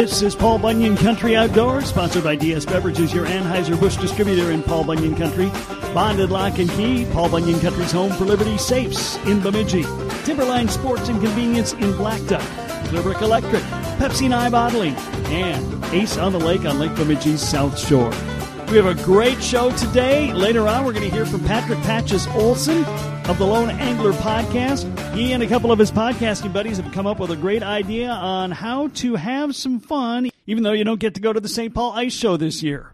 This is Paul Bunyan Country Outdoors, sponsored by DS Beverages, your Anheuser-Busch distributor in Paul Bunyan Country. Bonded Lock and Key, Paul Bunyan Country's home for Liberty Safes in Bemidji. Timberline Sports and Convenience in Blackduck. Clearbrick Electric, Pepsi and I Bottling, and Ace on the Lake on Lake Bemidji's South Shore. We have a great show today. Later on, we're going to hear from Patrick Patches Olson of the Lone Angler podcast. He and a couple of his podcasting buddies have come up with a great idea on how to have some fun, even though you don't get to go to the St. Paul Ice Show this year.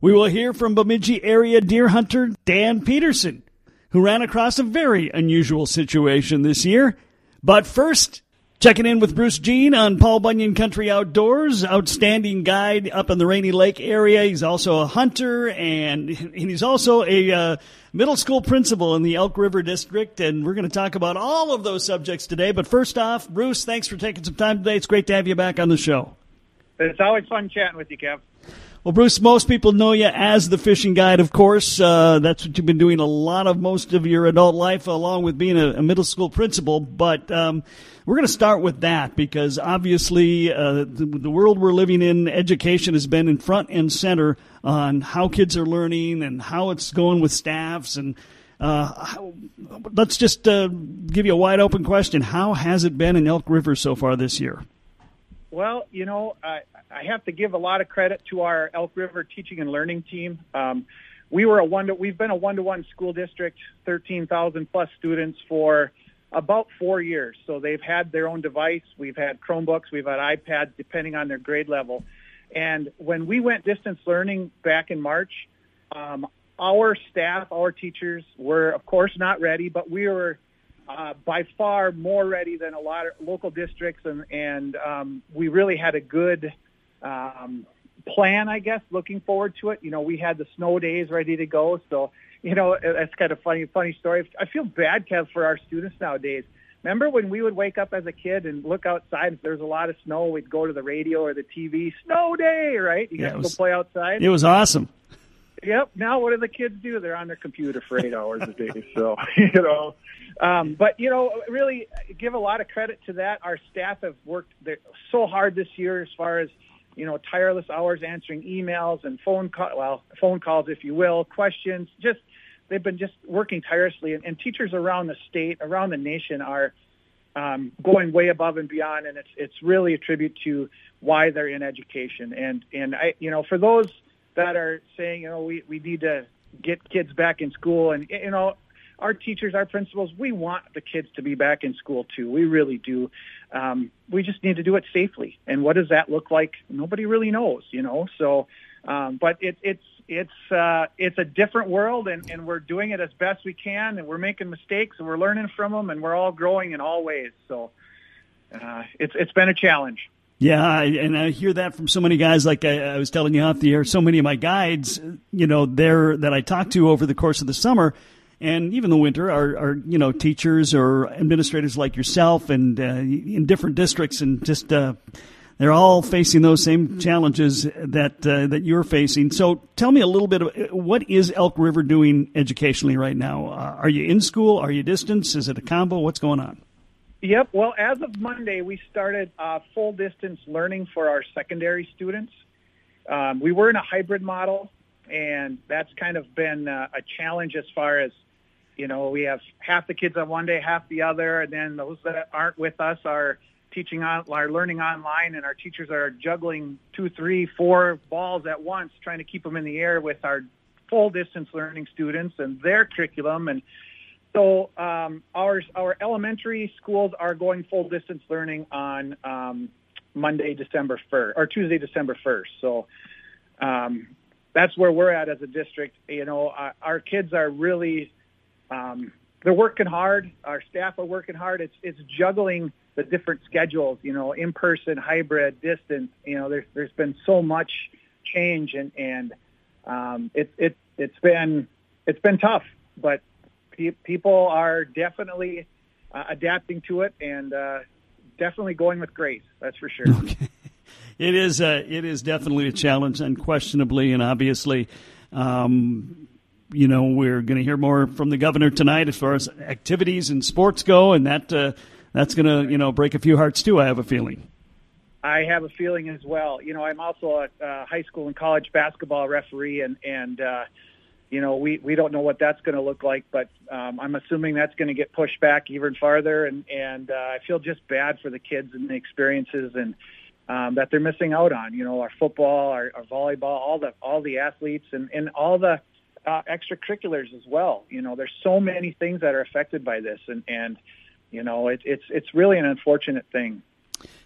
We will hear from Bemidji area deer hunter Dan Peterson, who ran across a very unusual situation this year. But first, Checking in with Bruce Jean on Paul Bunyan Country Outdoors, outstanding guide up in the Rainy Lake area. He's also a hunter and, and he's also a uh, middle school principal in the Elk River District. And we're going to talk about all of those subjects today. But first off, Bruce, thanks for taking some time today. It's great to have you back on the show. It's always fun chatting with you, Kev. Well, Bruce, most people know you as the fishing guide, of course. Uh, that's what you've been doing a lot of most of your adult life, along with being a, a middle school principal. But um, we're going to start with that because obviously uh, the, the, world we're living in, education has been in front and center on how kids are learning and how it's going with staffs. And uh, how, let's just uh, give you a wide open question: How has it been in Elk River so far this year? Well, you know, I, I have to give a lot of credit to our Elk River teaching and learning team. Um, we were a one to, we've been a one to one school district, 13,000 plus students for about four years. So they've had their own device. We've had Chromebooks, we've had iPads, depending on their grade level. And when we went distance learning back in March, um, our staff, our teachers were, of course, not ready, but we were uh, by far more ready than a lot of local districts, and and um, we really had a good um, plan, I guess, looking forward to it. You know, we had the snow days ready to go, so you know that's kind of funny, funny story. I feel bad, Kev, for our students nowadays. Remember when we would wake up as a kid and look outside? If there's a lot of snow, we'd go to the radio or the TV. Snow day, right? You yeah, to go play outside. It was awesome. Yep. Now what do the kids do? They're on their computer for eight hours a day. So you know, um, but you know, really give a lot of credit to that. Our staff have worked so hard this year as far as you know, tireless hours answering emails and phone call, well, phone calls, if you will, questions. Just they've been just working tirelessly, and, and teachers around the state, around the nation, are um, going way above and beyond, and it's it's really a tribute to why they're in education. And and I, you know, for those that are saying, you know, we, we need to get kids back in school. And, you know, our teachers, our principals, we want the kids to be back in school too. We really do. Um, we just need to do it safely. And what does that look like? Nobody really knows, you know. So, um, but it, it's it's uh, it's a different world, and, and we're doing it as best we can, and we're making mistakes, and we're learning from them, and we're all growing in all ways. So, uh, it's it's been a challenge. Yeah, and I hear that from so many guys. Like I, I, was telling you off the air, so many of my guides, you know, there that I talked to over the course of the summer and even the winter are you know teachers or administrators like yourself and uh, in different districts, and just uh, they're all facing those same challenges that uh, that you're facing. So tell me a little bit of what is Elk River doing educationally right now? Uh, are you in school? Are you distance? Is it a combo? What's going on? Yep. Well, as of Monday, we started uh, full distance learning for our secondary students. Um, we were in a hybrid model, and that's kind of been uh, a challenge as far as you know we have half the kids on one day, half the other, and then those that aren't with us are teaching on are learning online, and our teachers are juggling two, three, four balls at once, trying to keep them in the air with our full distance learning students and their curriculum and so um, our our elementary schools are going full distance learning on um, Monday, December first, or Tuesday, December first. So um, that's where we're at as a district. You know, our, our kids are really um, they're working hard. Our staff are working hard. It's it's juggling the different schedules. You know, in person, hybrid, distance. You know, there's there's been so much change and and um, it's it, it's been it's been tough, but pe- people are definitely uh, adapting to it and uh, definitely going with grace. That's for sure. Okay. It is a, it is definitely a challenge, unquestionably, and obviously, um, you know, we're going to hear more from the governor tonight as far as activities and sports go, and that uh, that's going to you know break a few hearts too. I have a feeling. I have a feeling as well. You know, I'm also a, high school and college basketball referee, and and uh, you know, we we don't know what that's going to look like, but um, I'm assuming that's going to get pushed back even farther, and and uh, I feel just bad for the kids and the experiences and um, that they're missing out on. You know, our football, our, our volleyball, all the all the athletes, and and all the uh, extracurriculars as well. You know, there's so many things that are affected by this, and and you know, it, it's it's really an unfortunate thing.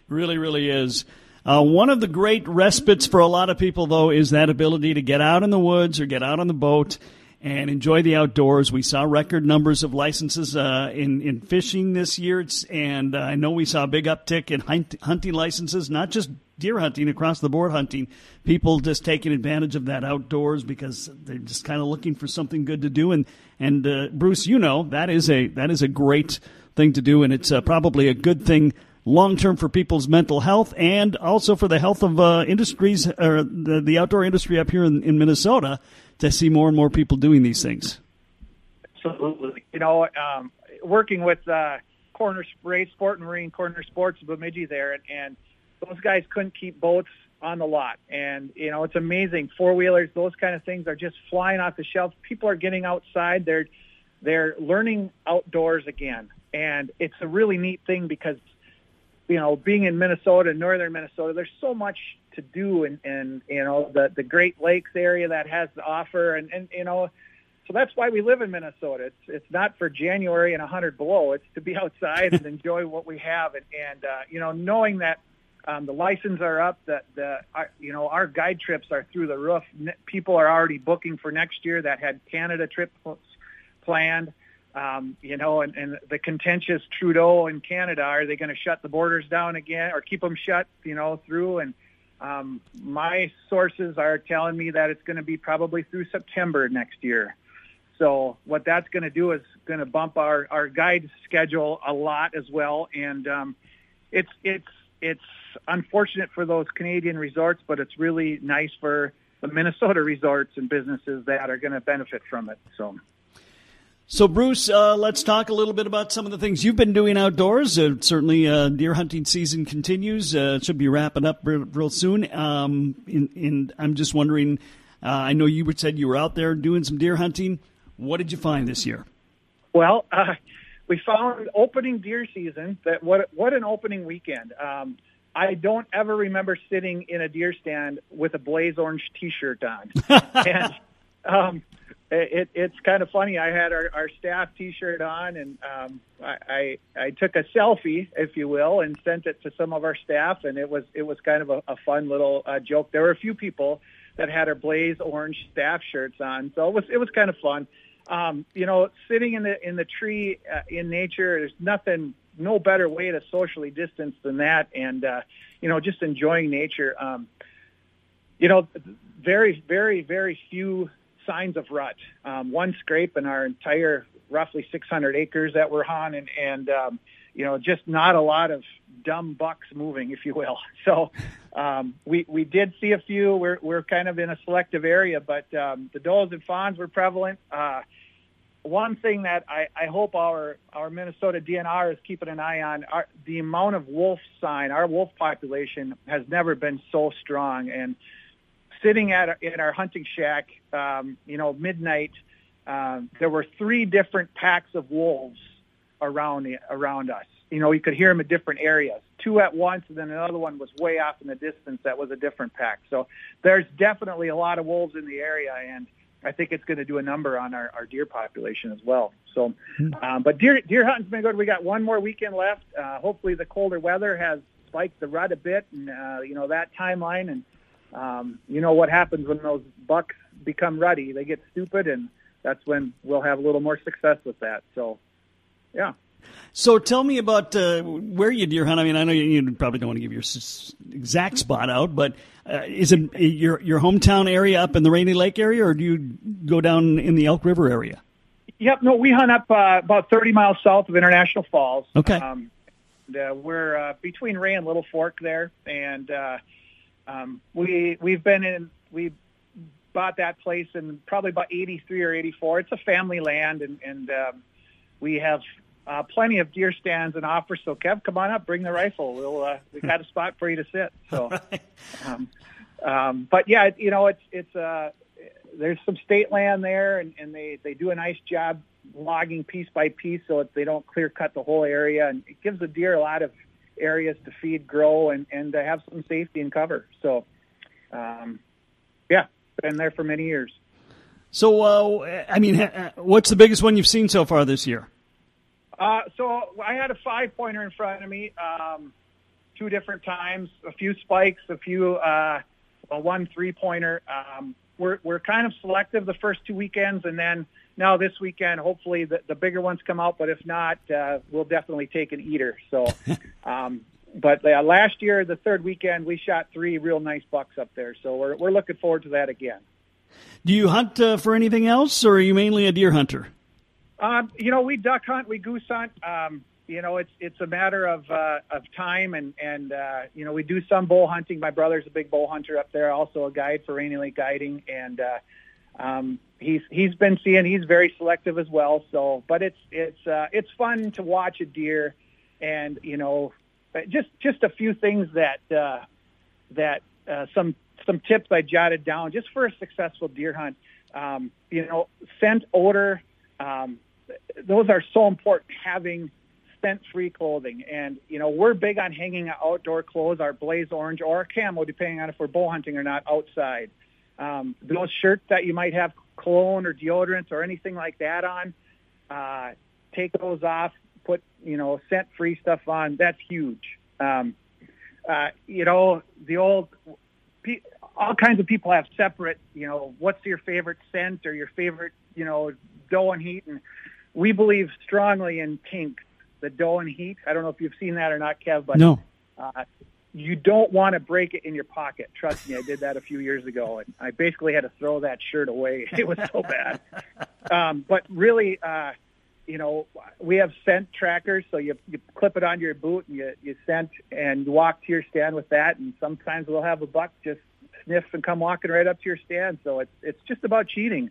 Really, really is. Uh, one of the great respites for a lot of people, though, is that ability to get out in the woods or get out on the boat and enjoy the outdoors. We saw record numbers of licenses uh, in in fishing this year, it's, and uh, I know we saw a big uptick in hunt, hunting licenses, not just deer hunting across the board hunting. People just taking advantage of that outdoors because they're just kind of looking for something good to do. And and uh, Bruce, you know that is a that is a great thing to do, and it's uh, probably a good thing long term for people's mental health and also for the health of uh, industries or the, the outdoor industry up here in, in Minnesota to see more and more people doing these things. Absolutely. You know, um, working with uh, Corner Ray Sport and Marine Corner Sports Bemidji there, and, and those guys couldn't keep boats on the lot. And, you know, it's amazing. Four wheelers, those kind of things are just flying off the shelves. People are getting outside. They're, they're learning outdoors again. And it's a really neat thing because you know, being in Minnesota, northern Minnesota, there's so much to do and, and you know, the, the Great Lakes area that has to offer. And, and, you know, so that's why we live in Minnesota. It's, it's not for January and 100 below. It's to be outside and enjoy what we have. And, and uh, you know, knowing that um, the licenses are up, that the, our, you know, our guide trips are through the roof. People are already booking for next year that had Canada trips planned. Um, you know, and, and the contentious Trudeau in Canada, are they going to shut the borders down again or keep them shut, you know, through? And um, my sources are telling me that it's going to be probably through September next year. So what that's going to do is going to bump our, our guide schedule a lot as well. And um, it's, it's, it's unfortunate for those Canadian resorts, but it's really nice for the Minnesota resorts and businesses that are going to benefit from it. So. So, Bruce, uh, let's talk a little bit about some of the things you've been doing outdoors. Uh, certainly, uh, deer hunting season continues. Uh, it should be wrapping up real, real soon. Um, and I'm just wondering. Uh, I know you said you were out there doing some deer hunting. What did you find this year? Well, uh, we found opening deer season. That what what an opening weekend. Um, I don't ever remember sitting in a deer stand with a blaze orange T-shirt on. and um, it, it's kind of funny. I had our, our staff T-shirt on, and um, I, I I took a selfie, if you will, and sent it to some of our staff, and it was it was kind of a, a fun little uh, joke. There were a few people that had our blaze orange staff shirts on, so it was it was kind of fun. Um, you know, sitting in the in the tree uh, in nature, there's nothing, no better way to socially distance than that, and uh, you know, just enjoying nature. Um, you know, very very very few signs of rut. Um, one scrape in our entire roughly 600 acres that we're on, and, and um, you know, just not a lot of dumb bucks moving, if you will. So um, we we did see a few. We're we're kind of in a selective area, but um, the does and fawns were prevalent. Uh, one thing that I, I hope our our Minnesota DNR is keeping an eye on our, the amount of wolf sign. Our wolf population has never been so strong, and sitting at in our hunting shack, um, you know, midnight, uh, there were three different packs of wolves around around us. You know, you could hear them in different areas. Two at once, and then another one was way off in the distance. That was a different pack. So there's definitely a lot of wolves in the area, and I think it's going to do a number on our, our deer population as well. So, hmm. um, but deer deer hunting's been good. We got one more weekend left. Uh, hopefully, the colder weather has spiked the rut a bit, and uh, you know that timeline and um, you know what happens when those bucks become ruddy? They get stupid, and that's when we'll have a little more success with that. So, yeah. So tell me about uh, where you deer hunt. I mean, I know you, you probably don't want to give your exact spot out, but uh, is it your your hometown area up in the Rainy Lake area, or do you go down in the Elk River area? Yep, no, we hunt up uh, about 30 miles south of International Falls. Okay. Um, uh, we're uh, between Ray and Littlefork there, and uh, um, we we've been in we bought that place in probably about 83 or 84. It's a family land, and and um, we have uh, plenty of deer stands and offers. So Kev, come on up, bring the rifle. We'll uh, we got a spot for you to sit. So, um, um, but yeah, you know, it's it's uh, there's some state land there, and, and they they do a nice job logging piece by piece, so they don't clear cut the whole area, and it gives the deer a lot of areas to feed, grow, and and to have some safety and cover. So, um, yeah, been there for many years. So, uh, I mean, what's the biggest one you've seen so far this year? Uh, so I had a five pointer in front of me, um, two different times, a few spikes, a few, uh, well, one three pointer. Um, we're, we're kind of selective the first two weekends and then now this weekend, hopefully the, the bigger ones come out, but if not, uh, we'll definitely take an eater. So, um, but uh, last year, the third weekend, we shot three real nice bucks up there. So we're, we're looking forward to that again. Do you hunt uh, for anything else or are you mainly a deer hunter? Um, you know, we duck hunt, we goose hunt. Um, you know, it's it's a matter of uh, of time, and and uh, you know, we do some bow hunting. My brother's a big bow hunter up there, also a guide for Rainy Lake Guiding, and uh, um, he's he's been seeing. He's very selective as well. So, but it's it's uh, it's fun to watch a deer, and you know, just just a few things that uh, that uh, some some tips I jotted down just for a successful deer hunt. Um, you know, scent, odor. Um, those are so important having scent free clothing. And, you know, we're big on hanging outdoor clothes, our blaze orange or camo, depending on if we're bow hunting or not outside. Um, those shirts that you might have cologne or deodorant or anything like that on, uh, take those off, put, you know, scent free stuff on. That's huge. Um, uh, you know, the old, all kinds of people have separate, you know, what's your favorite scent or your favorite, you know, doe and heat. And we believe strongly in pink, the doe and heat. I don't know if you've seen that or not, Kev, but no. Uh, you don't want to break it in your pocket. Trust me, I did that a few years ago, and I basically had to throw that shirt away. It was so bad. Um, but really, uh, you know, we have scent trackers, so you you clip it on your boot and you you scent and you walk to your stand with that. And sometimes we'll have a buck just sniff and come walking right up to your stand. So it's it's just about cheating.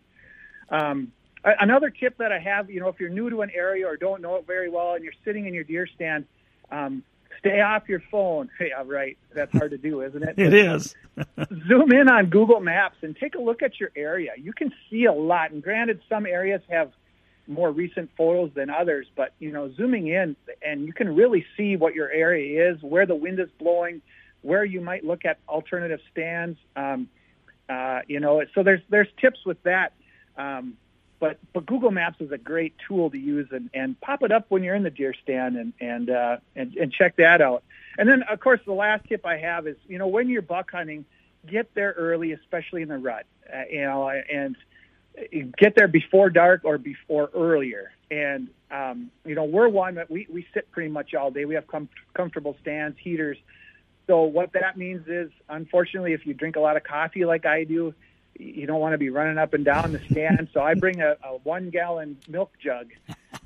Um, Another tip that I have, you know, if you're new to an area or don't know it very well and you're sitting in your deer stand, um, stay off your phone. Yeah, right. That's hard to do, isn't it? it is. zoom in on Google Maps and take a look at your area. You can see a lot. And granted, some areas have more recent photos than others, but you know, zooming in and you can really see what your area is, where the wind is blowing, where you might look at alternative stands. Um, uh, you know, so there's there's tips with that. Um, but but Google Maps is a great tool to use and, and pop it up when you're in the deer stand and and, uh, and and check that out. And then of course the last tip I have is you know when you're buck hunting, get there early, especially in the rut. Uh, you know and get there before dark or before earlier. And um, you know we're one that we we sit pretty much all day. We have com- comfortable stands, heaters. So what that means is, unfortunately, if you drink a lot of coffee like I do, you don't want to be running up and down the stand. so I bring a, a one gallon milk jug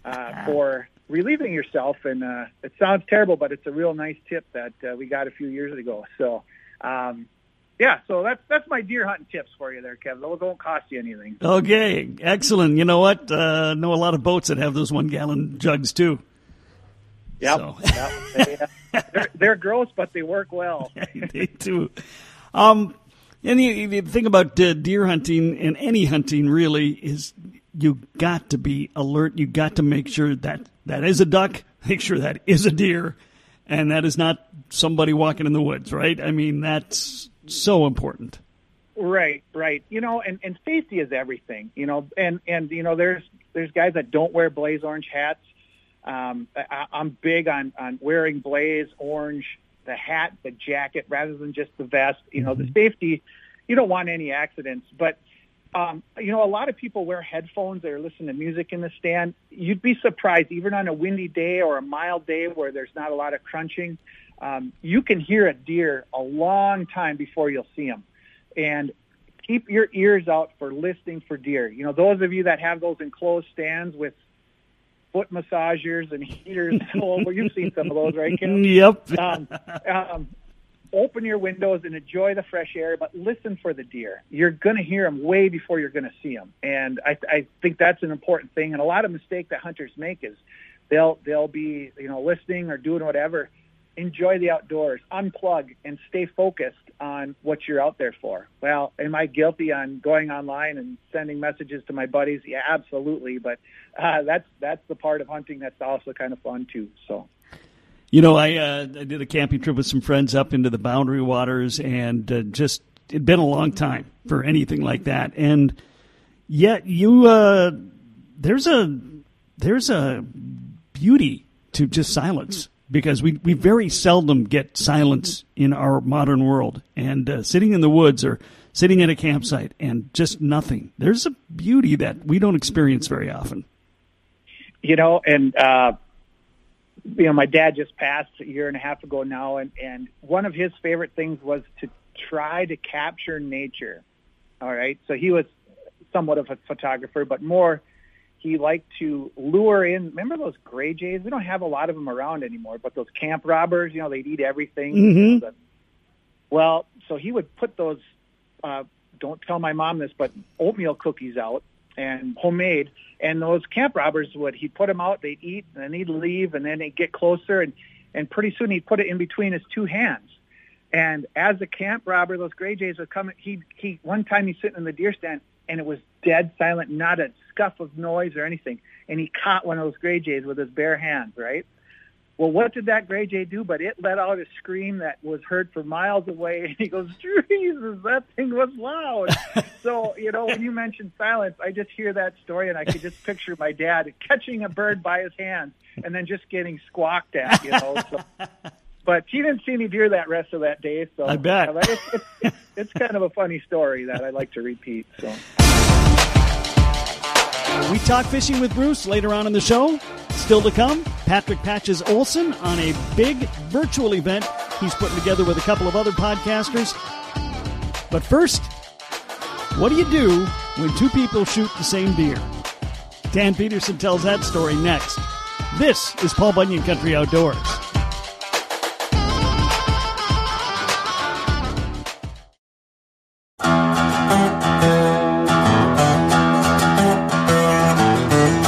uh, for relieving yourself. And uh, it sounds terrible, but it's a real nice tip that uh, we got a few years ago. So, um, yeah, so that's that's my deer hunting tips for you there, Kevin. Those won't cost you anything. Okay, excellent. You know what? Uh, know a lot of boats that have those one gallon jugs too. Yep. So. yep. They, uh, they're, they're gross, but they work well. they do. Um, and the, the thing about uh, deer hunting and any hunting really is you got to be alert. You got to make sure that that is a duck, make sure that is a deer, and that is not somebody walking in the woods, right? I mean, that's so important. Right, right. You know, and, and safety is everything. You know, and and you know, there's there's guys that don't wear blaze orange hats. Um, I, I'm big on on wearing blaze orange the hat, the jacket, rather than just the vest. You know, mm-hmm. the safety. You don't want any accidents, but um, you know, a lot of people wear headphones. They're listening to music in the stand. You'd be surprised, even on a windy day or a mild day where there's not a lot of crunching, um, you can hear a deer a long time before you'll see them. And keep your ears out for listening for deer. You know, those of you that have those enclosed stands with foot massagers and heaters all over. You've seen some of those, right, Kim? Yep. Um, um, open your windows and enjoy the fresh air, but listen for the deer. You're going to hear them way before you're going to see them, and I, I think that's an important thing. And a lot of mistake that hunters make is they'll they'll be you know listening or doing whatever. Enjoy the outdoors, unplug, and stay focused on what you're out there for. Well, am I guilty on going online and sending messages to my buddies? Yeah, absolutely. But uh, that's that's the part of hunting that's also kind of fun too. So. You know, I uh, I did a camping trip with some friends up into the Boundary Waters, and uh, just it'd been a long time for anything like that, and yet you uh, there's a there's a beauty to just silence because we, we very seldom get silence in our modern world. And uh, sitting in the woods or sitting at a campsite and just nothing, there's a beauty that we don't experience very often. You know, and, uh, you know, my dad just passed a year and a half ago now, and, and one of his favorite things was to try to capture nature. All right. So he was somewhat of a photographer, but more he liked to lure in. Remember those gray jays? We don't have a lot of them around anymore, but those camp robbers, you know, they'd eat everything. Mm-hmm. You know, the, well, so he would put those. Uh, don't tell my mom this, but oatmeal cookies out and homemade. And those camp robbers would he put them out, they'd eat, and then he'd leave, and then they'd get closer, and and pretty soon he'd put it in between his two hands. And as the camp robber, those gray jays would come. He he one time he's sitting in the deer stand, and it was dead silent, not a scuff of noise or anything. And he caught one of those gray jays with his bare hands, right? Well, what did that gray jay do? But it let out a scream that was heard for miles away. And he goes, Jesus, that thing was loud. so, you know, when you mentioned silence, I just hear that story and I could just picture my dad catching a bird by his hands and then just getting squawked at, you know. So, but he didn't see any deer that rest of that day. So I bet. it's, it's, it's, it's kind of a funny story that I like to repeat. So. We talk fishing with Bruce later on in the show. Still to come, Patrick Patches Olson on a big virtual event he's putting together with a couple of other podcasters. But first, what do you do when two people shoot the same deer? Dan Peterson tells that story next. This is Paul Bunyan Country Outdoors.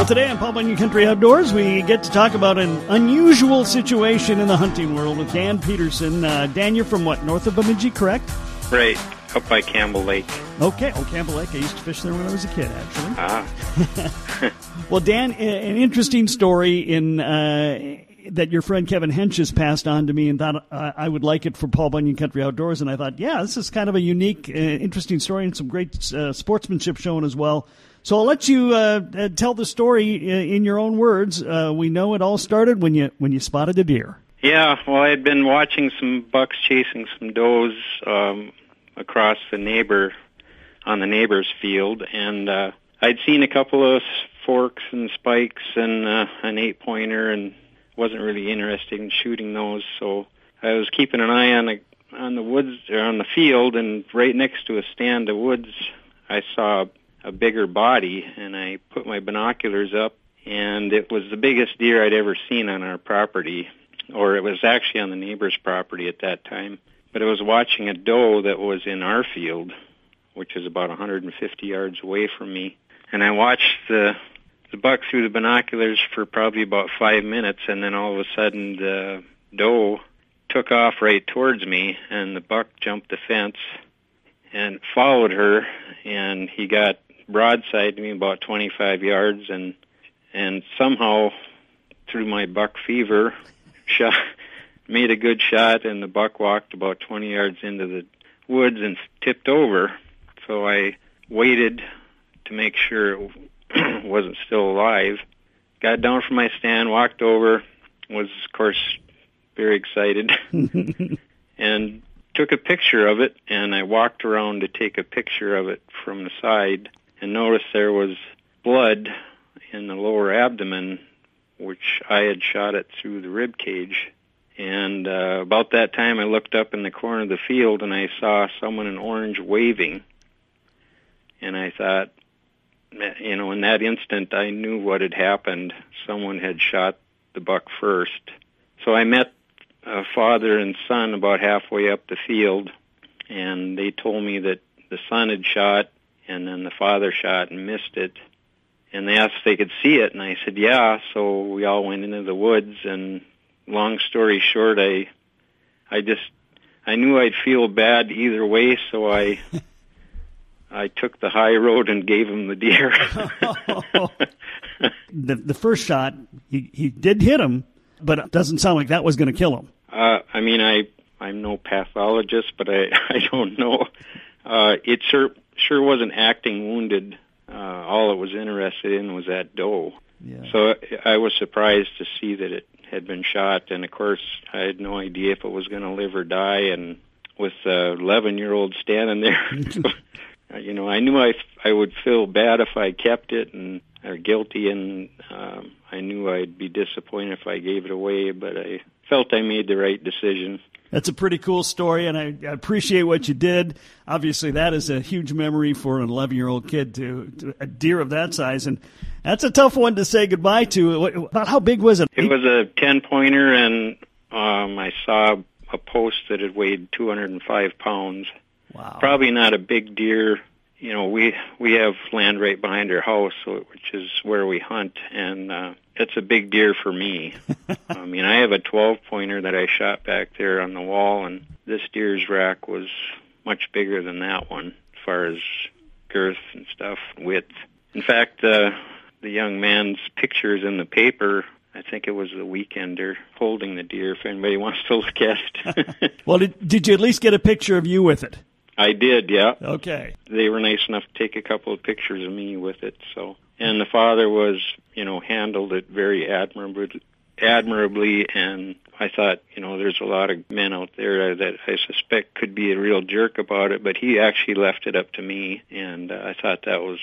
Today on Paul Bunyan Country Outdoors, we get to talk about an unusual situation in the hunting world with Dan Peterson. Uh, Dan, you're from what, north of Bemidji, correct? Right, up by Campbell Lake. Okay, oh, Campbell Lake. I used to fish there when I was a kid, actually. Ah. well, Dan, an interesting story in uh, that your friend Kevin Hench has passed on to me and thought uh, I would like it for Paul Bunyan Country Outdoors. And I thought, yeah, this is kind of a unique, uh, interesting story and some great uh, sportsmanship shown as well. So I'll let you uh, uh, tell the story in your own words. Uh, we know it all started when you when you spotted a deer. Yeah, well, I had been watching some bucks chasing some does um, across the neighbor on the neighbor's field, and uh, I'd seen a couple of forks and spikes and uh, an eight pointer, and wasn't really interested in shooting those. So I was keeping an eye on the on the woods or on the field, and right next to a stand of woods, I saw a bigger body, and I put my binoculars up, and it was the biggest deer I'd ever seen on our property, or it was actually on the neighbor's property at that time. But I was watching a doe that was in our field, which is about 150 yards away from me, and I watched the the buck through the binoculars for probably about five minutes, and then all of a sudden the doe took off right towards me, and the buck jumped the fence and followed her, and he got broadside to me about 25 yards, and and somehow through my buck fever, shot made a good shot, and the buck walked about 20 yards into the woods and tipped over. So I waited to make sure it wasn't still alive. Got down from my stand, walked over, was of course very excited, and took a picture of it. And I walked around to take a picture of it from the side and noticed there was blood in the lower abdomen, which I had shot it through the rib cage. And uh, about that time, I looked up in the corner of the field and I saw someone in orange waving. And I thought, you know, in that instant, I knew what had happened. Someone had shot the buck first. So I met a father and son about halfway up the field, and they told me that the son had shot and then the father shot and missed it, and they asked if they could see it, and I said yeah. So we all went into the woods, and long story short, I I just I knew I'd feel bad either way, so I I took the high road and gave him the deer. the the first shot, he he did hit him, but it doesn't sound like that was going to kill him. Uh, I mean, I I'm no pathologist, but I I don't know. Uh, it sure sure wasn't acting wounded. Uh, all it was interested in was that doe. Yeah. So I was surprised to see that it had been shot, and of course I had no idea if it was going to live or die. And with the 11 year old standing there, you know, I knew I I would feel bad if I kept it and or guilty, and um, I knew I'd be disappointed if I gave it away. But I felt I made the right decision. That's a pretty cool story, and I, I appreciate what you did. Obviously, that is a huge memory for an 11 year old kid to, to a deer of that size, and that's a tough one to say goodbye to. What, about how big was it? It was a 10 pointer, and um, I saw a post that had weighed 205 pounds. Wow. Probably not a big deer. You know, we we have land right behind our house, which is where we hunt, and uh, it's a big deer for me. I mean, I have a 12 pointer that I shot back there on the wall, and this deer's rack was much bigger than that one as far as girth and stuff, width. In fact, uh, the young man's picture is in the paper. I think it was the weekender holding the deer. If anybody wants to look at it, well, did, did you at least get a picture of you with it? I did. Yeah. Okay. They were nice enough to take a couple of pictures of me with it. So, and the father was, you know, handled it very admirably, admirably. And I thought, you know, there's a lot of men out there that I suspect could be a real jerk about it, but he actually left it up to me, and uh, I thought that was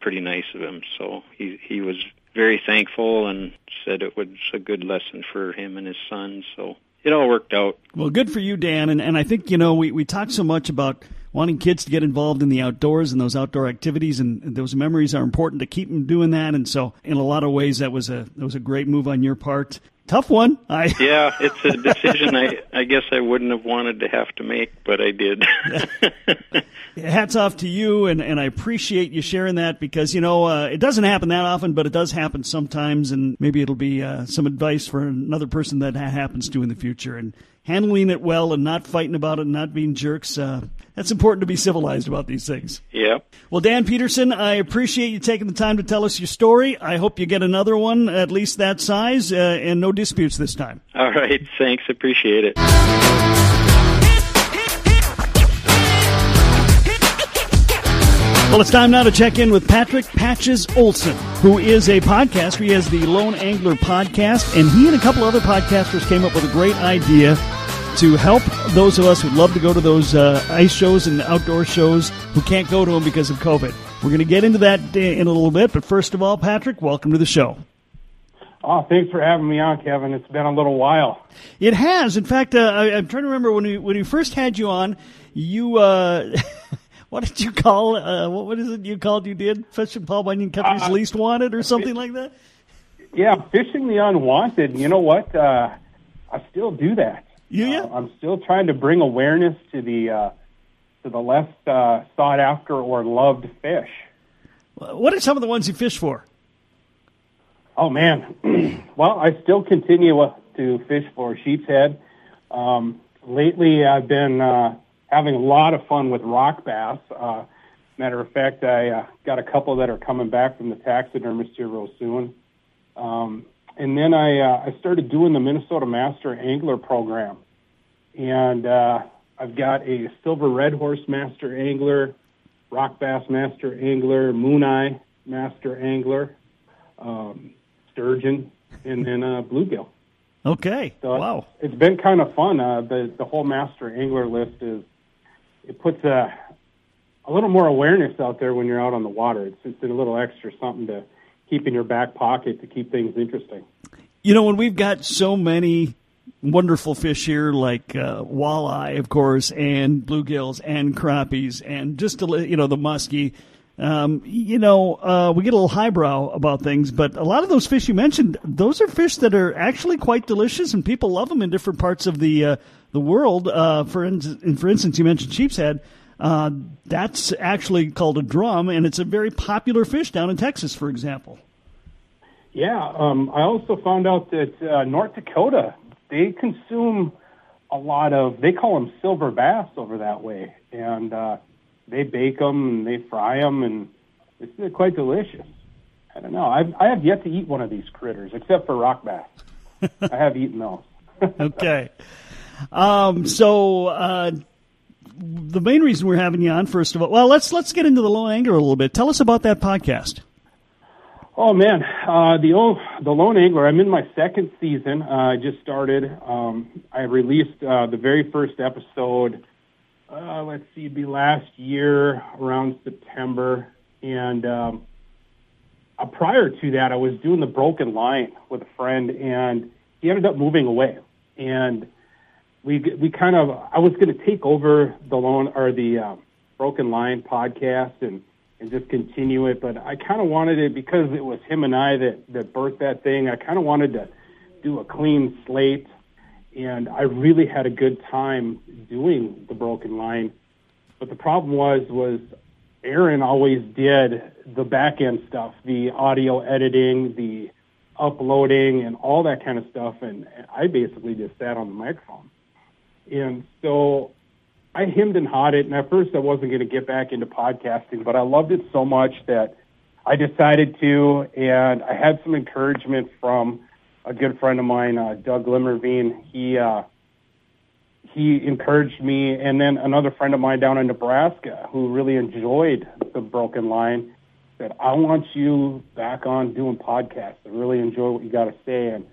pretty nice of him. So he he was very thankful and said it was a good lesson for him and his son. So it all worked out. Well, good for you, Dan. And, and I think, you know, we, we talk so much about wanting kids to get involved in the outdoors and those outdoor activities, and those memories are important to keep them doing that. And so, in a lot of ways, that was a that was a great move on your part. Tough one. I yeah, it's a decision I I guess I wouldn't have wanted to have to make, but I did. Hats off to you, and, and I appreciate you sharing that because you know uh, it doesn't happen that often, but it does happen sometimes, and maybe it'll be uh, some advice for another person that happens to in the future. And handling it well and not fighting about it and not being jerks. Uh, that's important to be civilized about these things. Yeah. Well, Dan Peterson, I appreciate you taking the time to tell us your story. I hope you get another one, at least that size, uh, and no disputes this time. All right. Thanks. Appreciate it. Well, it's time now to check in with Patrick Patches Olson, who is a podcaster. He has the Lone Angler podcast, and he and a couple other podcasters came up with a great idea to help those of us who love to go to those uh, ice shows and outdoor shows who can't go to them because of COVID. We're going to get into that in a little bit, but first of all, Patrick, welcome to the show. Oh, thanks for having me on, Kevin. It's been a little while. It has. In fact, uh, I, am trying to remember when we when we first had you on. You uh, what did you call? Uh, what what is it you called? You did fishing Paul Bunyan Country's Uh, least wanted or something like that. Yeah, fishing the unwanted. You know what? Uh, I still do that. You yeah. Uh, I'm still trying to bring awareness to the uh, to the less uh, sought after or loved fish. What are some of the ones you fish for? Oh man, well, I still continue uh, to fish for sheep's head. Um, lately, I've been uh, having a lot of fun with rock bass. Uh, matter of fact, I uh, got a couple that are coming back from the taxidermist here real soon. Um, and then I uh, I started doing the Minnesota Master Angler program, and uh, I've got a Silver Redhorse Master Angler, Rock Bass Master Angler, Mooneye Master Angler, um, Sturgeon, and then uh, Bluegill. Okay. So wow. It's been kind of fun. Uh, the the whole Master Angler list is it puts a a little more awareness out there when you're out on the water. It's just a little extra something to keep in your back pocket to keep things interesting. You know, when we've got so many wonderful fish here, like uh, walleye, of course, and bluegills and crappies, and just to, you know the muskie. Um, you know, uh, we get a little highbrow about things, but a lot of those fish you mentioned, those are fish that are actually quite delicious, and people love them in different parts of the uh, the world. Uh, for in- for instance, you mentioned sheep's head. Uh, that's actually called a drum, and it's a very popular fish down in Texas, for example. Yeah, um, I also found out that uh, North Dakota they consume a lot of they call them silver bass over that way, and uh, they bake them and they fry them, and it's quite delicious. I don't know. I've, I have yet to eat one of these critters, except for rock bass. I have eaten those. okay. Um, so uh, the main reason we're having you on, first of all, well, let's let's get into the Lone Angler a little bit. Tell us about that podcast. Oh man, uh, the old the Lone Angler. I'm in my second season. Uh, I just started. Um, I released uh, the very first episode. Uh, let's see, it'd be last year around September, and um, uh, prior to that, I was doing the Broken Line with a friend, and he ended up moving away, and we we kind of I was going to take over the Lone or the uh, Broken Line podcast and and just continue it. But I kind of wanted it because it was him and I that that birthed that thing. I kind of wanted to do a clean slate, and I really had a good time doing the broken line. But the problem was was Aaron always did the back end stuff, the audio editing, the uploading, and all that kind of stuff, and I basically just sat on the microphone. And so I hemmed and hawed it, and at first I wasn't going to get back into podcasting, but I loved it so much that I decided to, and I had some encouragement from a good friend of mine, uh, Doug Limmerveen. He uh, he encouraged me, and then another friend of mine down in Nebraska who really enjoyed the Broken Line said, "I want you back on doing podcasts. I really enjoy what you got to say." And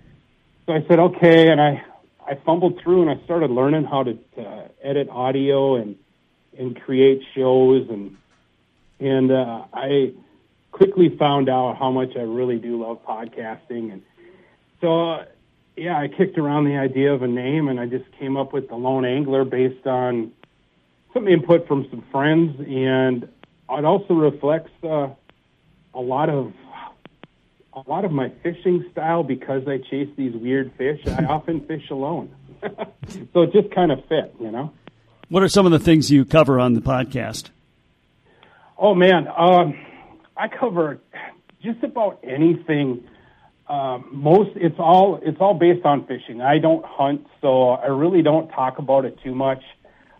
so I said, "Okay," and I I fumbled through and I started learning how to, edit audio and and create shows and and uh, I quickly found out how much I really do love podcasting and so uh, yeah I kicked around the idea of a name and I just came up with the Lone Angler based on some input from some friends and it also reflects uh, a lot of a lot of my fishing style because I chase these weird fish. I often fish alone, so it just kind of fit, you know. What are some of the things you cover on the podcast? Oh man, um, I cover just about anything. Um, most it's all it's all based on fishing. I don't hunt, so I really don't talk about it too much.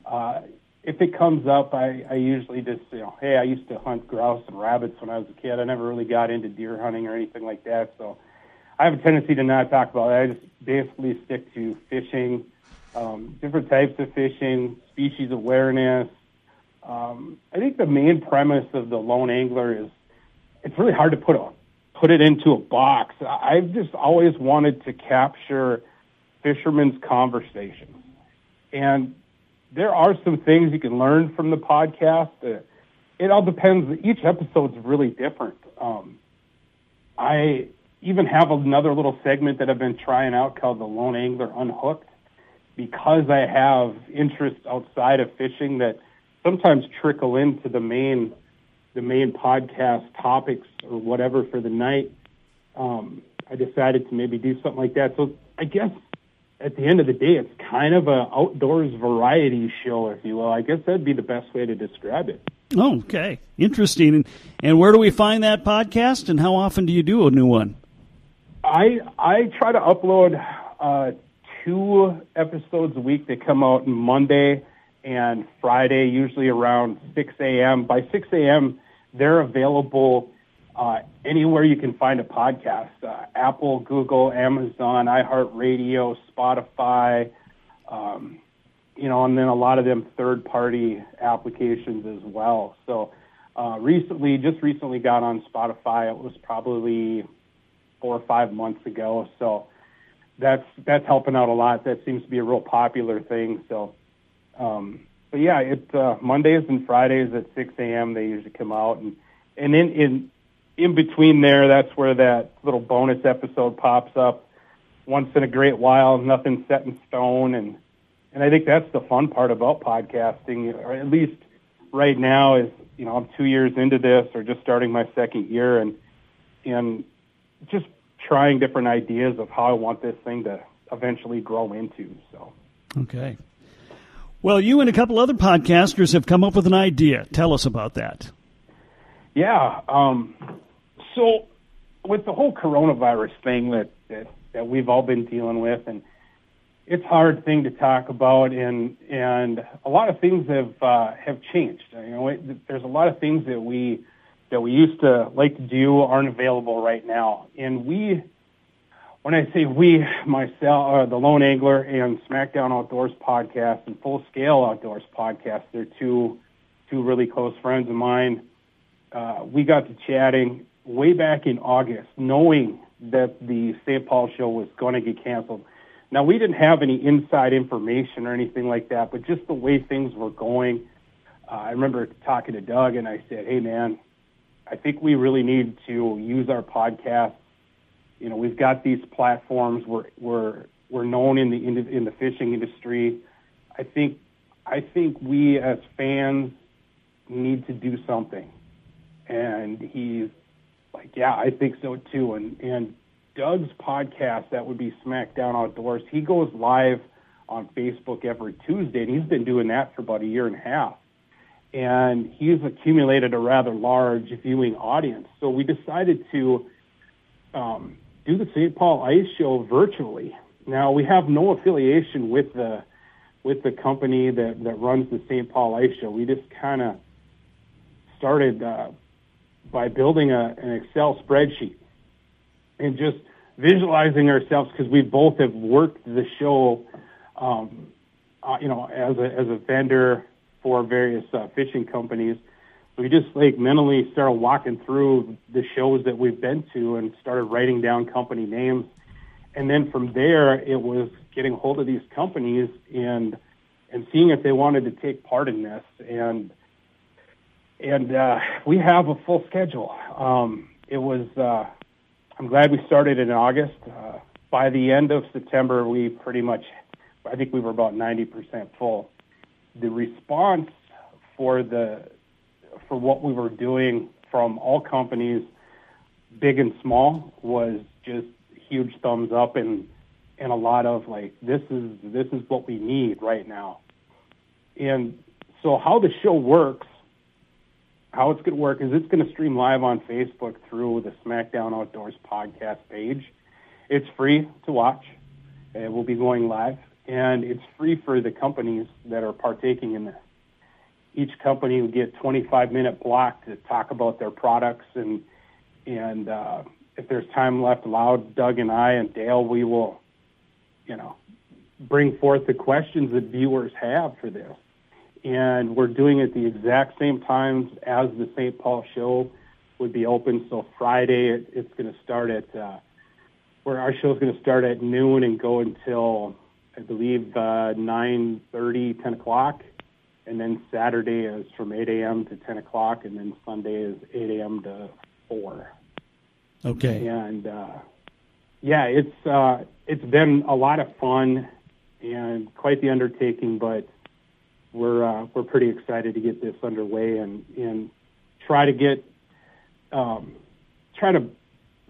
Uh, if it comes up, I, I usually just, you know, hey, I used to hunt grouse and rabbits when I was a kid. I never really got into deer hunting or anything like that. So I have a tendency to not talk about it. I just basically stick to fishing, um, different types of fishing, species awareness. Um, I think the main premise of the lone angler is it's really hard to put a put it into a box. I've just always wanted to capture fishermen's conversations. And there are some things you can learn from the podcast. Uh, it all depends. Each episode's really different. Um, I even have another little segment that I've been trying out called the Lone Angler Unhooked because I have interests outside of fishing that sometimes trickle into the main the main podcast topics or whatever for the night. Um, I decided to maybe do something like that. So I guess at the end of the day, it's kind of an outdoors variety show, if you will. I guess that'd be the best way to describe it. Oh, okay, interesting. And, and where do we find that podcast? And how often do you do a new one? I I try to upload uh, two episodes a week. They come out Monday and Friday, usually around six a.m. By six a.m., they're available uh, anywhere you can find a podcast uh, Apple, Google, Amazon, iHeartRadio, Spotify, um, you know, and then a lot of them third party applications as well. So, uh, recently, just recently got on Spotify. It was probably four or five months ago. So, that's that's helping out a lot. That seems to be a real popular thing. So, um, but yeah, it's uh, Mondays and Fridays at 6 a.m. They usually come out, and and in in in between there, that's where that little bonus episode pops up once in a great while. Nothing set in stone, and and I think that's the fun part about podcasting, or at least right now, is you know I'm two years into this, or just starting my second year, and and just trying different ideas of how I want this thing to eventually grow into. So okay. Well, you and a couple other podcasters have come up with an idea. Tell us about that. Yeah. Um, so, with the whole coronavirus thing that, that that we've all been dealing with, and it's a hard thing to talk about, and and a lot of things have uh, have changed. You know, it, there's a lot of things that we that we used to like to do aren't available right now, and we. When I say we, myself, uh, the Lone Angler and SmackDown Outdoors podcast and Full Scale Outdoors podcast, they're two two really close friends of mine. Uh, we got to chatting way back in August, knowing that the St. Paul show was going to get canceled. Now, we didn't have any inside information or anything like that, but just the way things were going, uh, I remember talking to Doug and I said, hey, man, I think we really need to use our podcast you know, we've got these platforms. We're we're we're known in the in the, in the fishing industry. I think I think we as fans need to do something. And he's like, yeah, I think so too. And and Doug's podcast, that would be SmackDown Outdoors. He goes live on Facebook every Tuesday, and he's been doing that for about a year and a half. And he's accumulated a rather large viewing audience. So we decided to um, do the St. Paul Ice Show virtually. Now we have no affiliation with the with the company that that runs the St. Paul Ice Show. We just kind of started uh, by building a, an Excel spreadsheet and just visualizing ourselves because we both have worked the show, um, uh, you know, as a as a vendor for various uh, fishing companies we just like mentally started walking through the shows that we've been to and started writing down company names. And then from there, it was getting hold of these companies and and seeing if they wanted to take part in this. And and uh, we have a full schedule. Um, it was. Uh, I'm glad we started in August. Uh, by the end of September, we pretty much. I think we were about 90% full. The response for the for what we were doing from all companies, big and small, was just huge thumbs up and and a lot of like this is this is what we need right now. And so how the show works, how it's going to work is it's going to stream live on Facebook through the SmackDown Outdoors podcast page. It's free to watch. It will be going live, and it's free for the companies that are partaking in this each company will get 25 minute block to talk about their products and and uh, if there's time left allowed, Doug and I and Dale, we will, you know, bring forth the questions that viewers have for this. And we're doing it the exact same times as the St. Paul show would be open. So Friday, it, it's going to start at, uh, where our show is going to start at noon and go until, I believe, uh, 9.30, 10 o'clock and then Saturday is from 8 a.m. to 10 o'clock, and then Sunday is 8 a.m. to 4. Okay. And uh, yeah, it's uh, it's been a lot of fun and quite the undertaking, but we're uh, we're pretty excited to get this underway and and try to get um, try to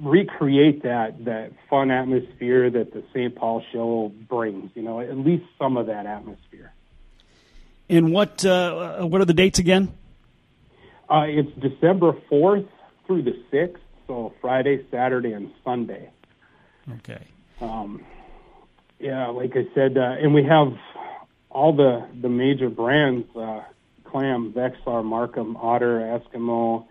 recreate that that fun atmosphere that the St. Paul show brings. You know, at least some of that atmosphere. And what uh, what are the dates again? Uh, it's December fourth through the sixth, so Friday, Saturday, and Sunday. Okay. Um, yeah, like I said, uh, and we have all the the major brands: uh, Clam, Vexilar, Marcum, Otter, Eskimo,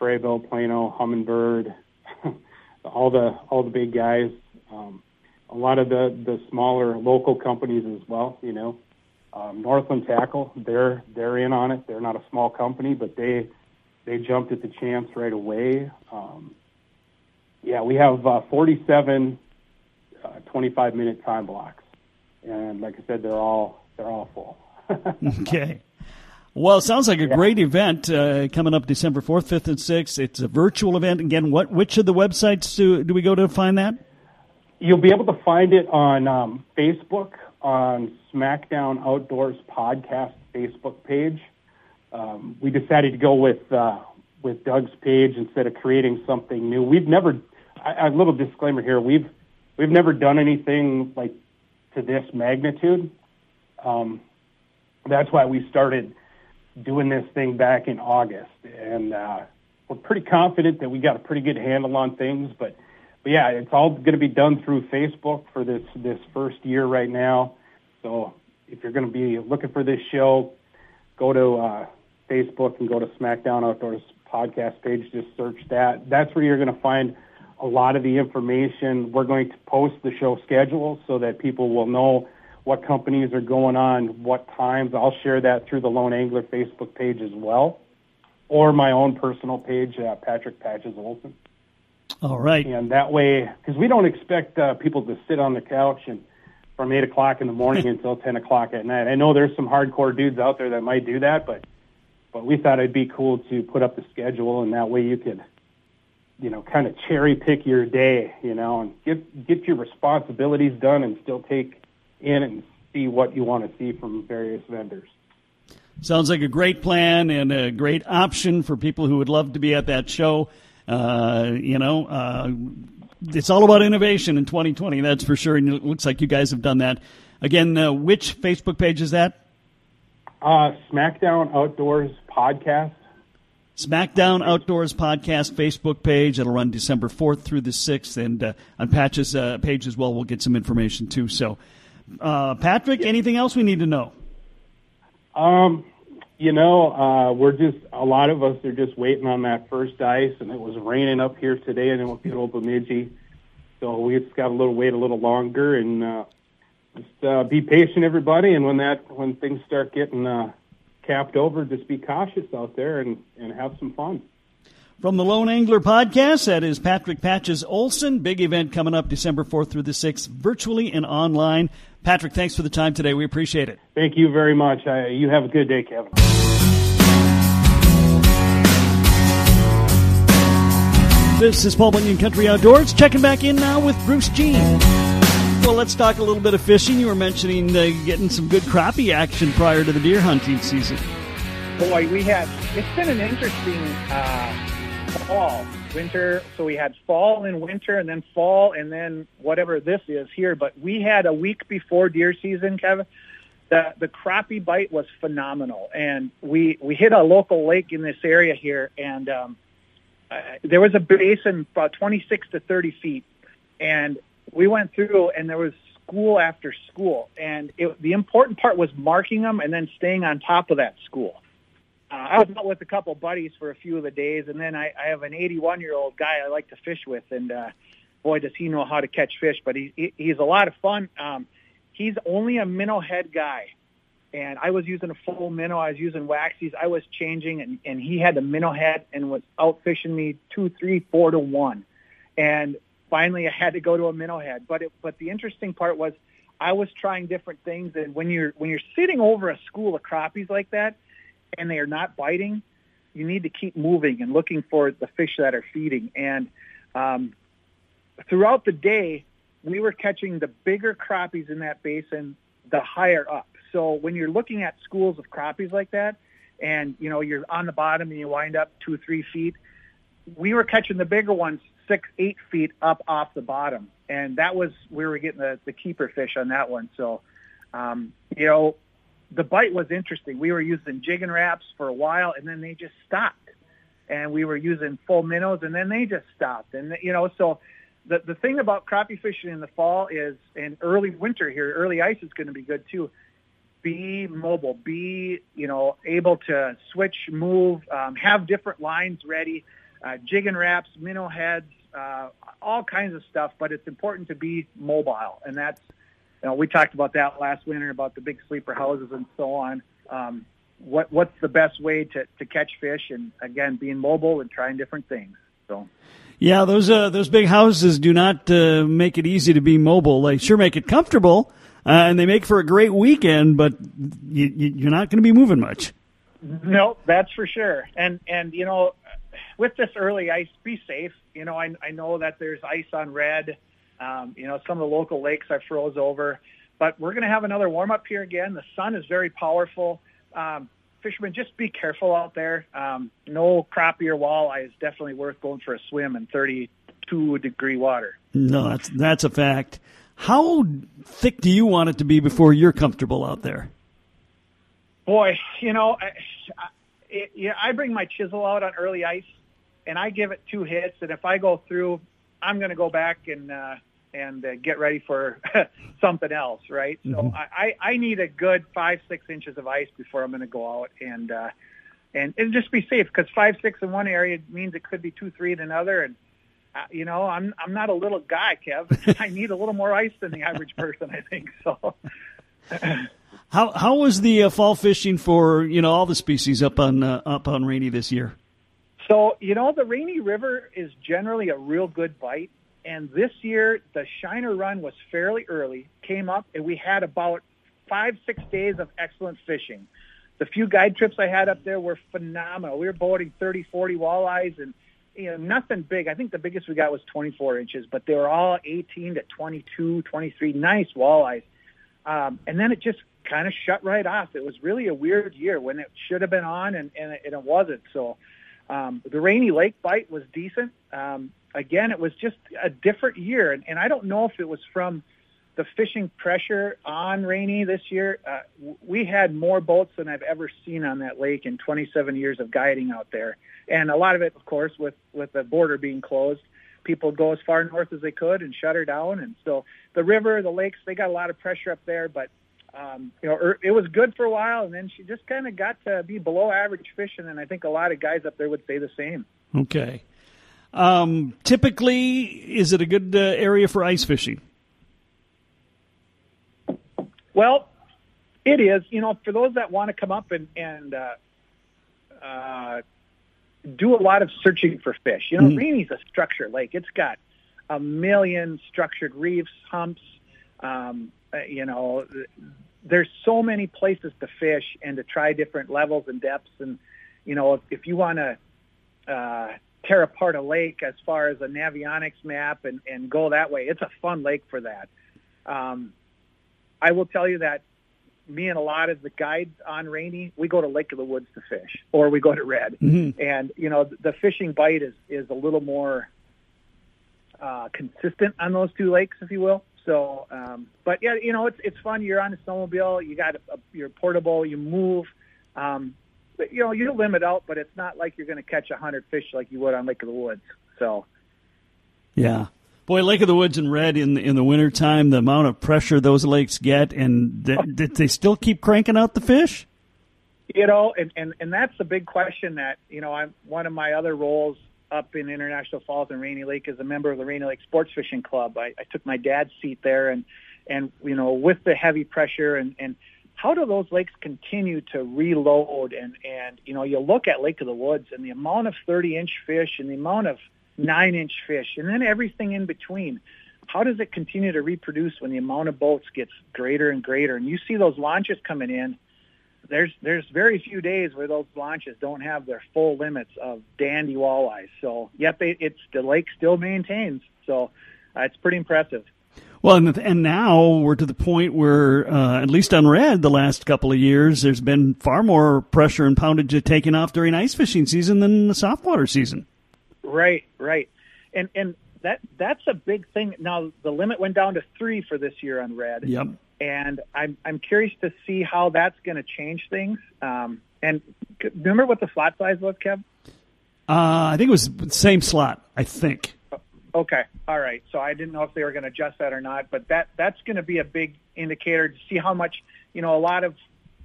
Frabill, Plano, Humminbird, all the all the big guys. Um, a lot of the the smaller local companies as well. You know, um, Northland Tackle, they're they're in on it. They're not a small company, but they they jumped at the chance right away. Um, yeah, we have uh, 47 uh, 25 minute time blocks, and like I said, they're all they're all full. okay. Well, it sounds like a yeah. great event uh, coming up December 4th, 5th, and 6th. It's a virtual event. Again, what which of the websites do, do we go to find that? You'll be able to find it on um, Facebook on SmackDown Outdoors podcast Facebook page. Um, we decided to go with uh, with Doug's page instead of creating something new. We've never a little disclaimer here. We've we've never done anything like to this magnitude. Um, that's why we started doing this thing back in August, and uh, we're pretty confident that we got a pretty good handle on things. But, but yeah, it's all going to be done through Facebook for this this first year right now. So if you're going to be looking for this show, go to uh, Facebook and go to SmackDown Outdoors podcast page. Just search that. That's where you're going to find a lot of the information. We're going to post the show schedule so that people will know what companies are going on, what times. I'll share that through the Lone Angler Facebook page as well, or my own personal page, uh, Patrick Patches Olson. All right. And that way, because we don't expect uh, people to sit on the couch and from eight o'clock in the morning until ten o'clock at night. I know there's some hardcore dudes out there that might do that, but but we thought it'd be cool to put up the schedule, and that way you could, you know, kind of cherry pick your day, you know, and get get your responsibilities done, and still take in and see what you want to see from various vendors. Sounds like a great plan and a great option for people who would love to be at that show. Uh, you know, uh, it's all about innovation in 2020, that's for sure. And it looks like you guys have done that. Again, uh, which Facebook page is that? Uh, SmackDown Outdoors Podcast. SmackDown Outdoors Podcast Facebook page. It'll run December 4th through the 6th. And uh, on Patch's uh, page as well, we'll get some information too. So, uh, Patrick, anything else we need to know? Um, you know, uh, we're just a lot of us are just waiting on that first ice, and it was raining up here today and it was in good old Bemidji, so we just got a little wait a little longer, and uh, just uh, be patient, everybody. And when that when things start getting uh, capped over, just be cautious out there and and have some fun. From the Lone Angler Podcast, that is Patrick Patches Olson. Big event coming up December 4th through the 6th, virtually and online. Patrick, thanks for the time today. We appreciate it. Thank you very much. I, you have a good day, Kevin. This is Paul Bunyan Country Outdoors. Checking back in now with Bruce Jean. Well, let's talk a little bit of fishing. You were mentioning uh, getting some good crappie action prior to the deer hunting season. Boy, we had, it's been an interesting uh, fall, winter. So we had fall and winter, and then fall, and then whatever this is here. But we had a week before deer season, Kevin. The the crappie bite was phenomenal, and we we hit a local lake in this area here, and um, uh, there was a basin about 26 to 30 feet, and we went through, and there was school after school, and it, the important part was marking them and then staying on top of that school uh, I was out with a couple buddies for a few of the days, and then I, I have an 81 year old guy I like to fish with, and uh, boy, does he know how to catch fish! But he, he he's a lot of fun. Um, he's only a minnow head guy, and I was using a full minnow. I was using waxies. I was changing, and and he had the minnow head and was out fishing me two, three, four to one, and finally I had to go to a minnow head. But it, but the interesting part was I was trying different things, and when you're when you're sitting over a school of crappies like that and they are not biting, you need to keep moving and looking for the fish that are feeding. And um, throughout the day, we were catching the bigger crappies in that basin the higher up. So when you're looking at schools of crappies like that, and you know you're on the bottom and you wind up two three feet, we were catching the bigger ones six, eight feet up off the bottom, and that was where we were getting the, the keeper fish on that one. So, um, you know, the bite was interesting. We were using Jigging Raps for a while, and then they just stopped. And we were using full minnows, and then they just stopped. And you know, so the the thing about crappie fishing in the fall is, in early winter here, early ice is going to be good too. Be mobile. Be you know able to switch, move, um, have different lines ready. Uh, Jigging Raps, minnow heads, uh, all kinds of stuff. But it's important to be mobile, and that's you know, we talked about that last winter about the big sleeper houses and so on. Um, what what's the best way to, to catch fish and again being mobile and trying different things. So yeah, those uh, those big houses do not uh, make it easy to be mobile. They sure make it comfortable, uh, and they make for a great weekend, but you, you're not going to be moving much. No, that's for sure. And and you know, with this early ice, be safe. You know, I I know that there's ice on red. Um, you know, some of the local lakes I froze over, but we're going to have another warm up here again. The sun is very powerful. Um, fishermen, just be careful out there. Um, no crappie or walleye is definitely worth going for a swim in 32 degree water. No, that's that's a fact. How thick do you want it to be before you're comfortable out there? Boy, you know, I, I, it, yeah, I bring my chisel out on early ice, and I give it two hits, and if I go through, I'm going to go back and uh, and uh, get ready for something else, right? Mm-hmm. So I, I need a good five six inches of ice before I'm going to go out and uh, and and just be safe because five six in one area means it could be two three in another, and uh, you know I'm I'm not a little guy, Kev. I need a little more ice than the average person, I think. So. how how was the uh, fall fishing for you know all the species up on uh, up on Rainy this year? So you know the Rainy River is generally a real good bite. And this year, the Shiner run was fairly early, came up, and we had about five, six days of excellent fishing. The few guide trips I had up there were phenomenal. We were boating 30, 40 walleyes and you know, nothing big. I think the biggest we got was 24 inches, but they were all 18 to 22, 23, nice walleyes. Um, and then it just kind of shut right off. It was really a weird year when it should have been on and, and, it, and it wasn't. So um, the rainy lake bite was decent. Um, again, it was just a different year. And, and I don't know if it was from the fishing pressure on Rainy this year. Uh, we had more boats than I've ever seen on that lake in 27 years of guiding out there. And a lot of it, of course, with, with the border being closed, people go as far north as they could and shut her down. And so the river, the lakes, they got a lot of pressure up there, but um, you know, er, it was good for a while, and then she just kind of got to be below average fishing, and I think a lot of guys up there would say the same. Okay. Um, typically, is it a good uh, area for ice fishing? Well, it is. You know, for those that want to come up and and uh, uh, do a lot of searching for fish. You know, mm. Rainy's a structure lake. It's got a million structured reefs, humps. Um, you know, there's so many places to fish and to try different levels and depths. And you know, if, if you want to uh, tear apart a lake as far as a Navionics map and, and go that way. It's a fun lake for that. Um, I will tell you that me and a lot of the guides on Rainy, we go to Lake of the Woods to fish, or we go to Red, mm-hmm. and you know the fishing bite is is a little more uh, consistent on those two lakes, if you will. So, um, but yeah, you know it's it's fun. You're on a snowmobile, you got a, a, you're portable, you move. Um, you know, you limit out, but it's not like you're going to catch a hundred fish like you would on Lake of the Woods. So, yeah, boy, Lake of the Woods and Red in in the wintertime, the amount of pressure those lakes get, and did they still keep cranking out the fish? You know, and, and and that's the big question that you know, I'm one of my other roles up in International Falls and Rainy Lake as a member of the Rainy Lake Sports Fishing Club. I, I took my dad's seat there, and and you know, with the heavy pressure and and how do those lakes continue to reload? And, and, you know, you look at Lake of the Woods and the amount of 30 inch fish and the amount of nine inch fish and then everything in between. How does it continue to reproduce when the amount of boats gets greater and greater? And you see those launches coming in. There's there's very few days where those launches don't have their full limits of dandy walleyes. So yet they, it's the lake still maintains. So uh, it's pretty impressive. Well, and, and now we're to the point where, uh, at least on red, the last couple of years, there's been far more pressure and poundage taken off during ice fishing season than the softwater season. Right, right, and and that that's a big thing. Now the limit went down to three for this year on red. Yep. And I'm I'm curious to see how that's going to change things. Um, and remember what the slot size was, Kev? Uh, I think it was the same slot. I think. Okay. All right. So I didn't know if they were going to adjust that or not, but that that's going to be a big indicator to see how much, you know, a lot of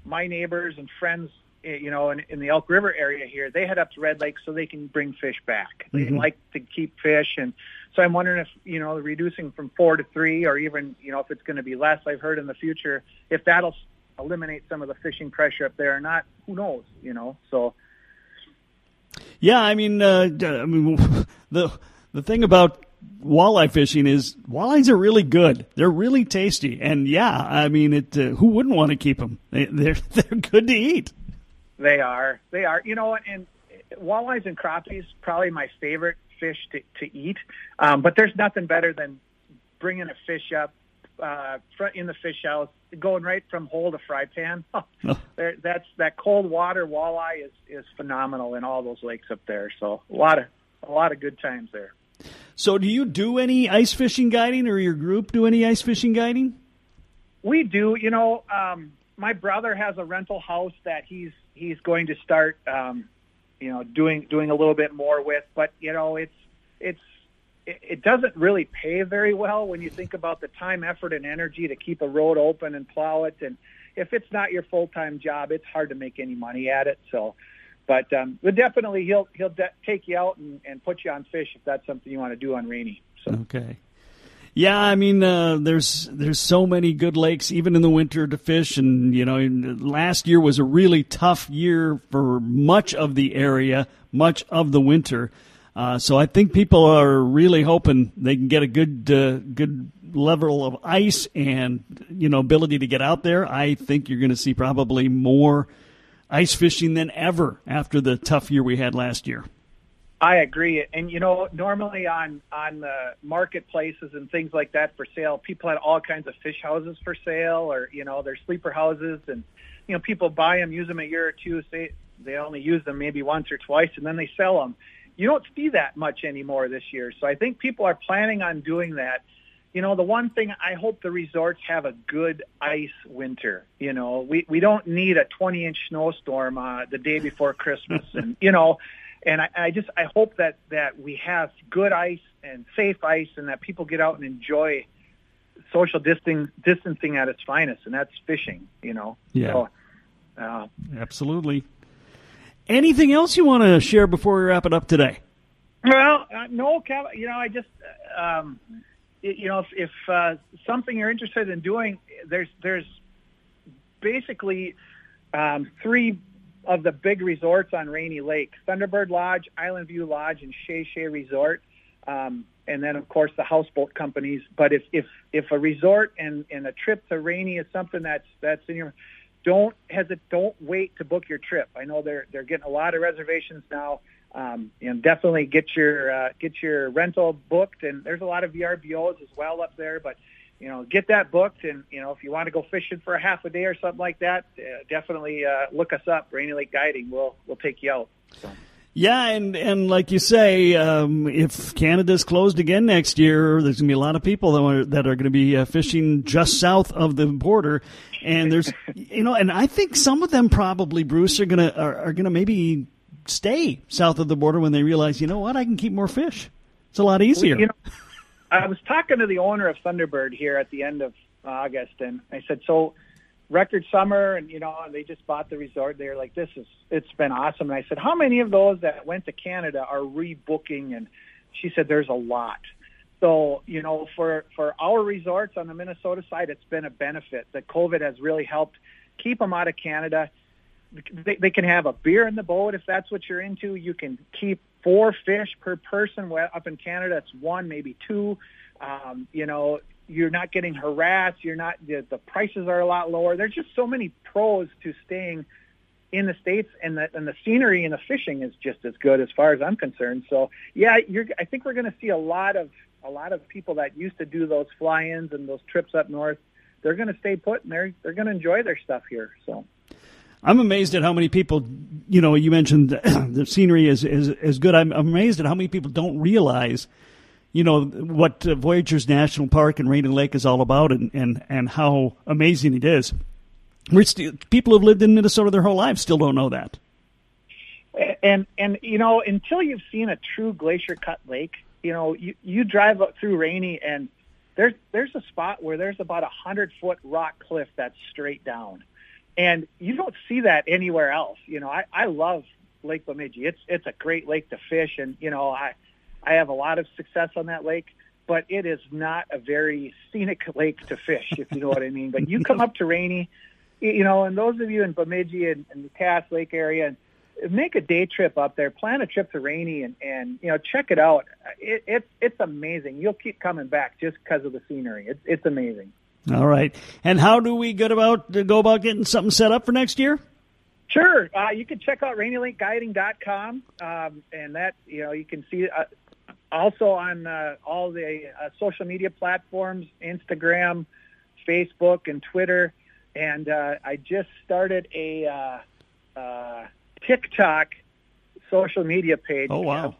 my neighbors and friends, you know, in, in the Elk River area here, they head up to Red Lake so they can bring fish back. They mm-hmm. like to keep fish. And so I'm wondering if, you know, reducing from four to three or even, you know, if it's going to be less, I've heard in the future, if that'll eliminate some of the fishing pressure up there or not, who knows, you know, so. Yeah. I mean, uh, I mean, the, the thing about walleye fishing is walleyes are really good. They're really tasty, and yeah, I mean, it. Uh, who wouldn't want to keep them? They, they're they're good to eat. They are. They are. You know, and walleyes and crappies probably my favorite fish to to eat. Um, but there's nothing better than bringing a fish up uh, in the fish house, going right from hole to fry pan. Oh, there, that's that cold water walleye is is phenomenal in all those lakes up there. So a lot of a lot of good times there. So, do you do any ice fishing guiding, or your group do any ice fishing guiding? We do. You know, um, my brother has a rental house that he's he's going to start, um, you know, doing doing a little bit more with. But you know, it's it's it doesn't really pay very well when you think about the time, effort, and energy to keep a road open and plow it. And if it's not your full time job, it's hard to make any money at it. So, but um, but definitely he'll he'll de- take you out and, and put you on fish if that's something you want to do on rainy. So. Okay. Yeah, I mean, uh, there's there's so many good lakes even in the winter to fish, and you know, last year was a really tough year for much of the area, much of the winter. Uh, so I think people are really hoping they can get a good uh, good level of ice and you know ability to get out there. I think you're going to see probably more ice fishing than ever after the tough year we had last year. I agree, and you know, normally on on the marketplaces and things like that for sale, people had all kinds of fish houses for sale, or you know, they're sleeper houses, and you know, people buy them, use them a year or two, say they only use them maybe once or twice, and then they sell them. You don't see that much anymore this year, so I think people are planning on doing that. You know, the one thing I hope the resorts have a good ice winter. You know, we we don't need a 20 inch snowstorm uh, the day before Christmas, and you know and I, I just I hope that that we have good ice and safe ice, and that people get out and enjoy social distancing distancing at its finest, and that's fishing. You know. Yeah. So, uh, Absolutely. Anything else you want to share before we wrap it up today? Well, uh, no, Kev. You know, I just, um, you know, if, if uh, something you're interested in doing, there's there's basically um, three of the big resorts on Rainy Lake: Thunderbird Lodge, Island View Lodge, and Sha Sha Resort. Um, and then, of course, the houseboat companies. But if if if a resort and, and a trip to Rainy is something that's that's in your, don't hesitate. Don't wait to book your trip. I know they're they're getting a lot of reservations now. Um, you know, definitely get your uh, get your rental booked, and there's a lot of VRBOs as well up there. But you know, get that booked. And, you know, if you want to go fishing for a half a day or something like that, uh, definitely uh, look us up, Rainy Lake Guiding. We'll, we'll take you out. So. Yeah, and, and like you say, um, if Canada's closed again next year, there's going to be a lot of people that are, that are going to be uh, fishing just south of the border, and there's, you know, and I think some of them probably, Bruce, are going to are, are going to maybe stay south of the border when they realize, you know what, I can keep more fish. It's a lot easier. You know, I was talking to the owner of Thunderbird here at the end of August, and I said, "So, record summer, and you know, they just bought the resort. They're like, this is it's been awesome." And I said, "How many of those that went to Canada are rebooking?" And she said, "There's a lot." So, you know, for for our resorts on the Minnesota side, it's been a benefit that COVID has really helped keep them out of Canada. They, they can have a beer in the boat if that's what you're into. You can keep four fish per person. Well, Up in Canada, it's one, maybe two. Um, you know, you're not getting harassed. You're not. The, the prices are a lot lower. There's just so many pros to staying in the states, and the and the scenery and the fishing is just as good as far as I'm concerned. So yeah, you're. I think we're going to see a lot of a lot of people that used to do those fly-ins and those trips up north. They're going to stay put, and they're they're going to enjoy their stuff here. So. I'm amazed at how many people, you know, you mentioned the scenery is, is, is good. I'm amazed at how many people don't realize, you know, what Voyageurs National Park and Rainy Lake is all about and, and, and how amazing it is. We're still, people who've lived in Minnesota their whole lives still don't know that. And, and, you know, until you've seen a true glacier cut lake, you know, you, you drive up through Rainy and there's, there's a spot where there's about a hundred foot rock cliff that's straight down and you don't see that anywhere else. You know, I, I love Lake Bemidji. It's it's a great lake to fish, and you know, I I have a lot of success on that lake. But it is not a very scenic lake to fish, if you know what I mean. But you come up to Rainy, you know, and those of you in Bemidji and, and the Cass Lake area, and make a day trip up there. Plan a trip to Rainy, and and you know, check it out. It, it's it's amazing. You'll keep coming back just because of the scenery. It's it's amazing. All right. And how do we get about go about getting something set up for next year? Sure. Uh, you can check out rainylakeguiding.com, um, and that you know you can see uh, also on uh, all the uh, social media platforms, Instagram, Facebook, and Twitter. And uh, I just started a uh, TikTok social media page. Oh wow!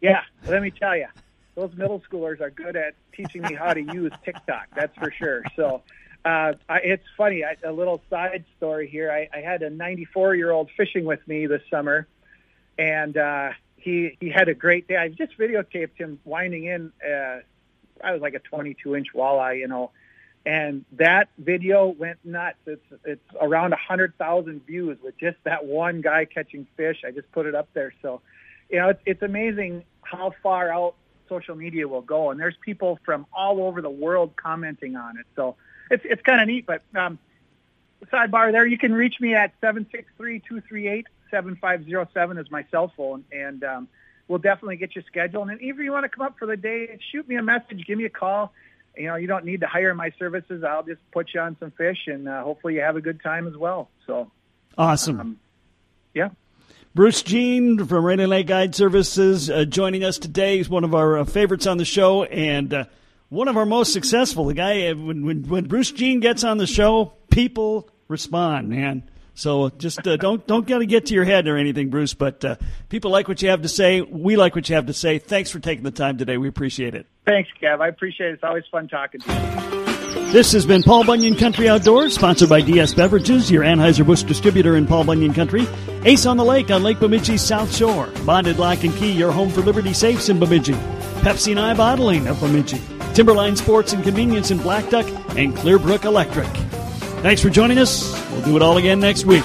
Yeah, let me tell you those middle schoolers are good at teaching me how to use TikTok. That's for sure. So Uh, I, it's funny. I, a little side story here. I, I had a 94 year old fishing with me this summer, and uh, he he had a great day. I just videotaped him winding in. Uh, I was like a 22 inch walleye, you know, and that video went nuts. It's it's around a hundred thousand views with just that one guy catching fish. I just put it up there, so you know it's it's amazing how far out social media will go, and there's people from all over the world commenting on it. So it's it's kind of neat. But um, sidebar there, you can reach me at seven six three two three eight seven five zero seven is my cell phone, and um, we'll definitely get you scheduled. And if you want to come up for the day, shoot me a message, give me a call. You know, you don't need to hire my services. I'll just put you on some fish, and uh, hopefully you have a good time as well. So awesome. Um, yeah. Bruce Jean from Rainy Lake Guide Services uh, joining us today. He's one of our uh, favorites on the show and uh, one of our most successful. The guy, uh, when, when, when Bruce Jean gets on the show, people respond, man. So just uh, don't don't get to get to your head or anything, Bruce. But uh, people like what you have to say. We like what you have to say. Thanks for taking the time today. We appreciate it. Thanks, Kev. I appreciate it. It's always fun talking to you. This has been Paul Bunyan Country Outdoors, sponsored by DS Beverages, your Anheuser-Busch distributor in Paul Bunyan Country. Ace on the Lake on Lake Bemidji's South Shore. Bonded Lock and Key, your home for Liberty Safes in Bemidji. Pepsi and I Bottling of Bemidji. Timberline Sports and Convenience in Blackduck, and Clearbrook Electric. Thanks for joining us. We'll do it all again next week.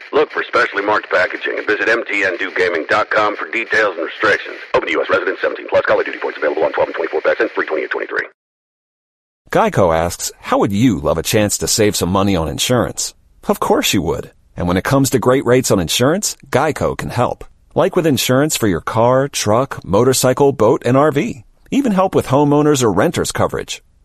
Look for specially marked packaging and visit mtndewgaming.com for details and restrictions. Open to U.S. residents 17 plus. Call of Duty points available on 12 and 24 packs and free 20 and 23. Geico asks, how would you love a chance to save some money on insurance? Of course you would. And when it comes to great rates on insurance, Geico can help. Like with insurance for your car, truck, motorcycle, boat, and RV. Even help with homeowners or renters coverage.